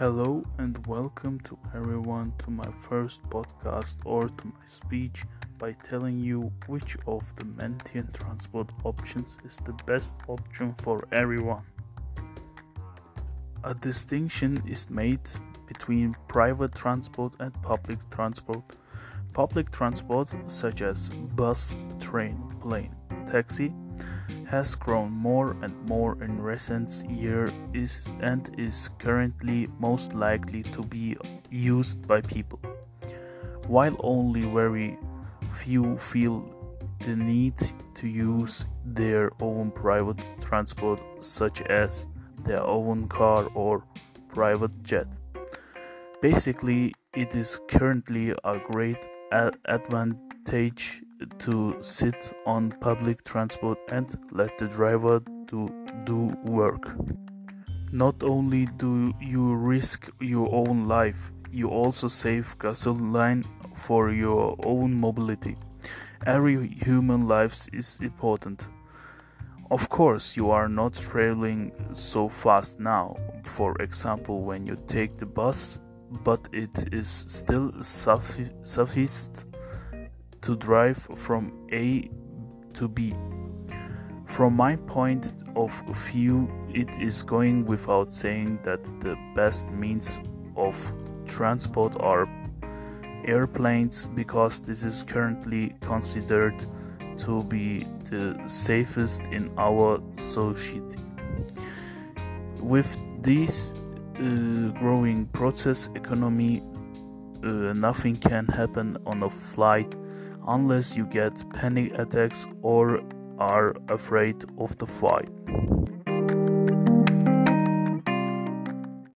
Hello and welcome to everyone to my first podcast or to my speech by telling you which of the Mentian transport options is the best option for everyone. A distinction is made between private transport and public transport. Public transport, such as bus, train, plane, taxi, has grown more and more in recent years is and is currently most likely to be used by people. While only very few feel the need to use their own private transport such as their own car or private jet. Basically, it is currently a great advantage to sit on public transport and let the driver to do work. Not only do you risk your own life, you also save gasoline for your own mobility. Every human life is important. Of course, you are not traveling so fast now, for example, when you take the bus, but it is still sufficient to drive from A to B. From my point of view, it is going without saying that the best means of transport are airplanes because this is currently considered to be the safest in our society. With this uh, growing process economy, uh, nothing can happen on a flight unless you get panic attacks or are afraid of the fight.